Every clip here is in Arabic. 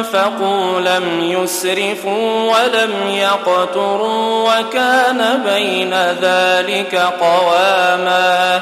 أنفقوا لم يسرفوا ولم يقتروا وكان بين ذلك قواما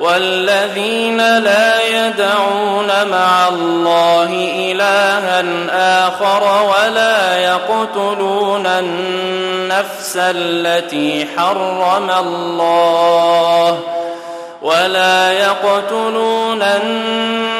والذين لا يدعون مع الله إلها آخر ولا يقتلون النفس التي حرم الله ولا يقتلون النفس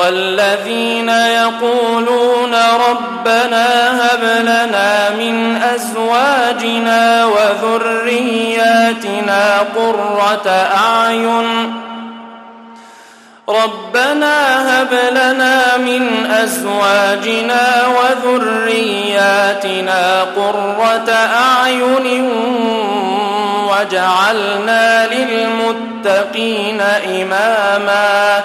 والذين يقولون ربنا هب لنا من أزواجنا وذرياتنا قرة أعين ربنا هب لنا من أزواجنا وذرياتنا قرة أعين وجعلنا للمتقين إماما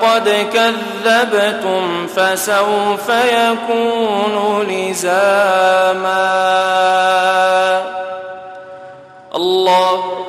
فقد كذبتم فسوف يكون لزاما. الله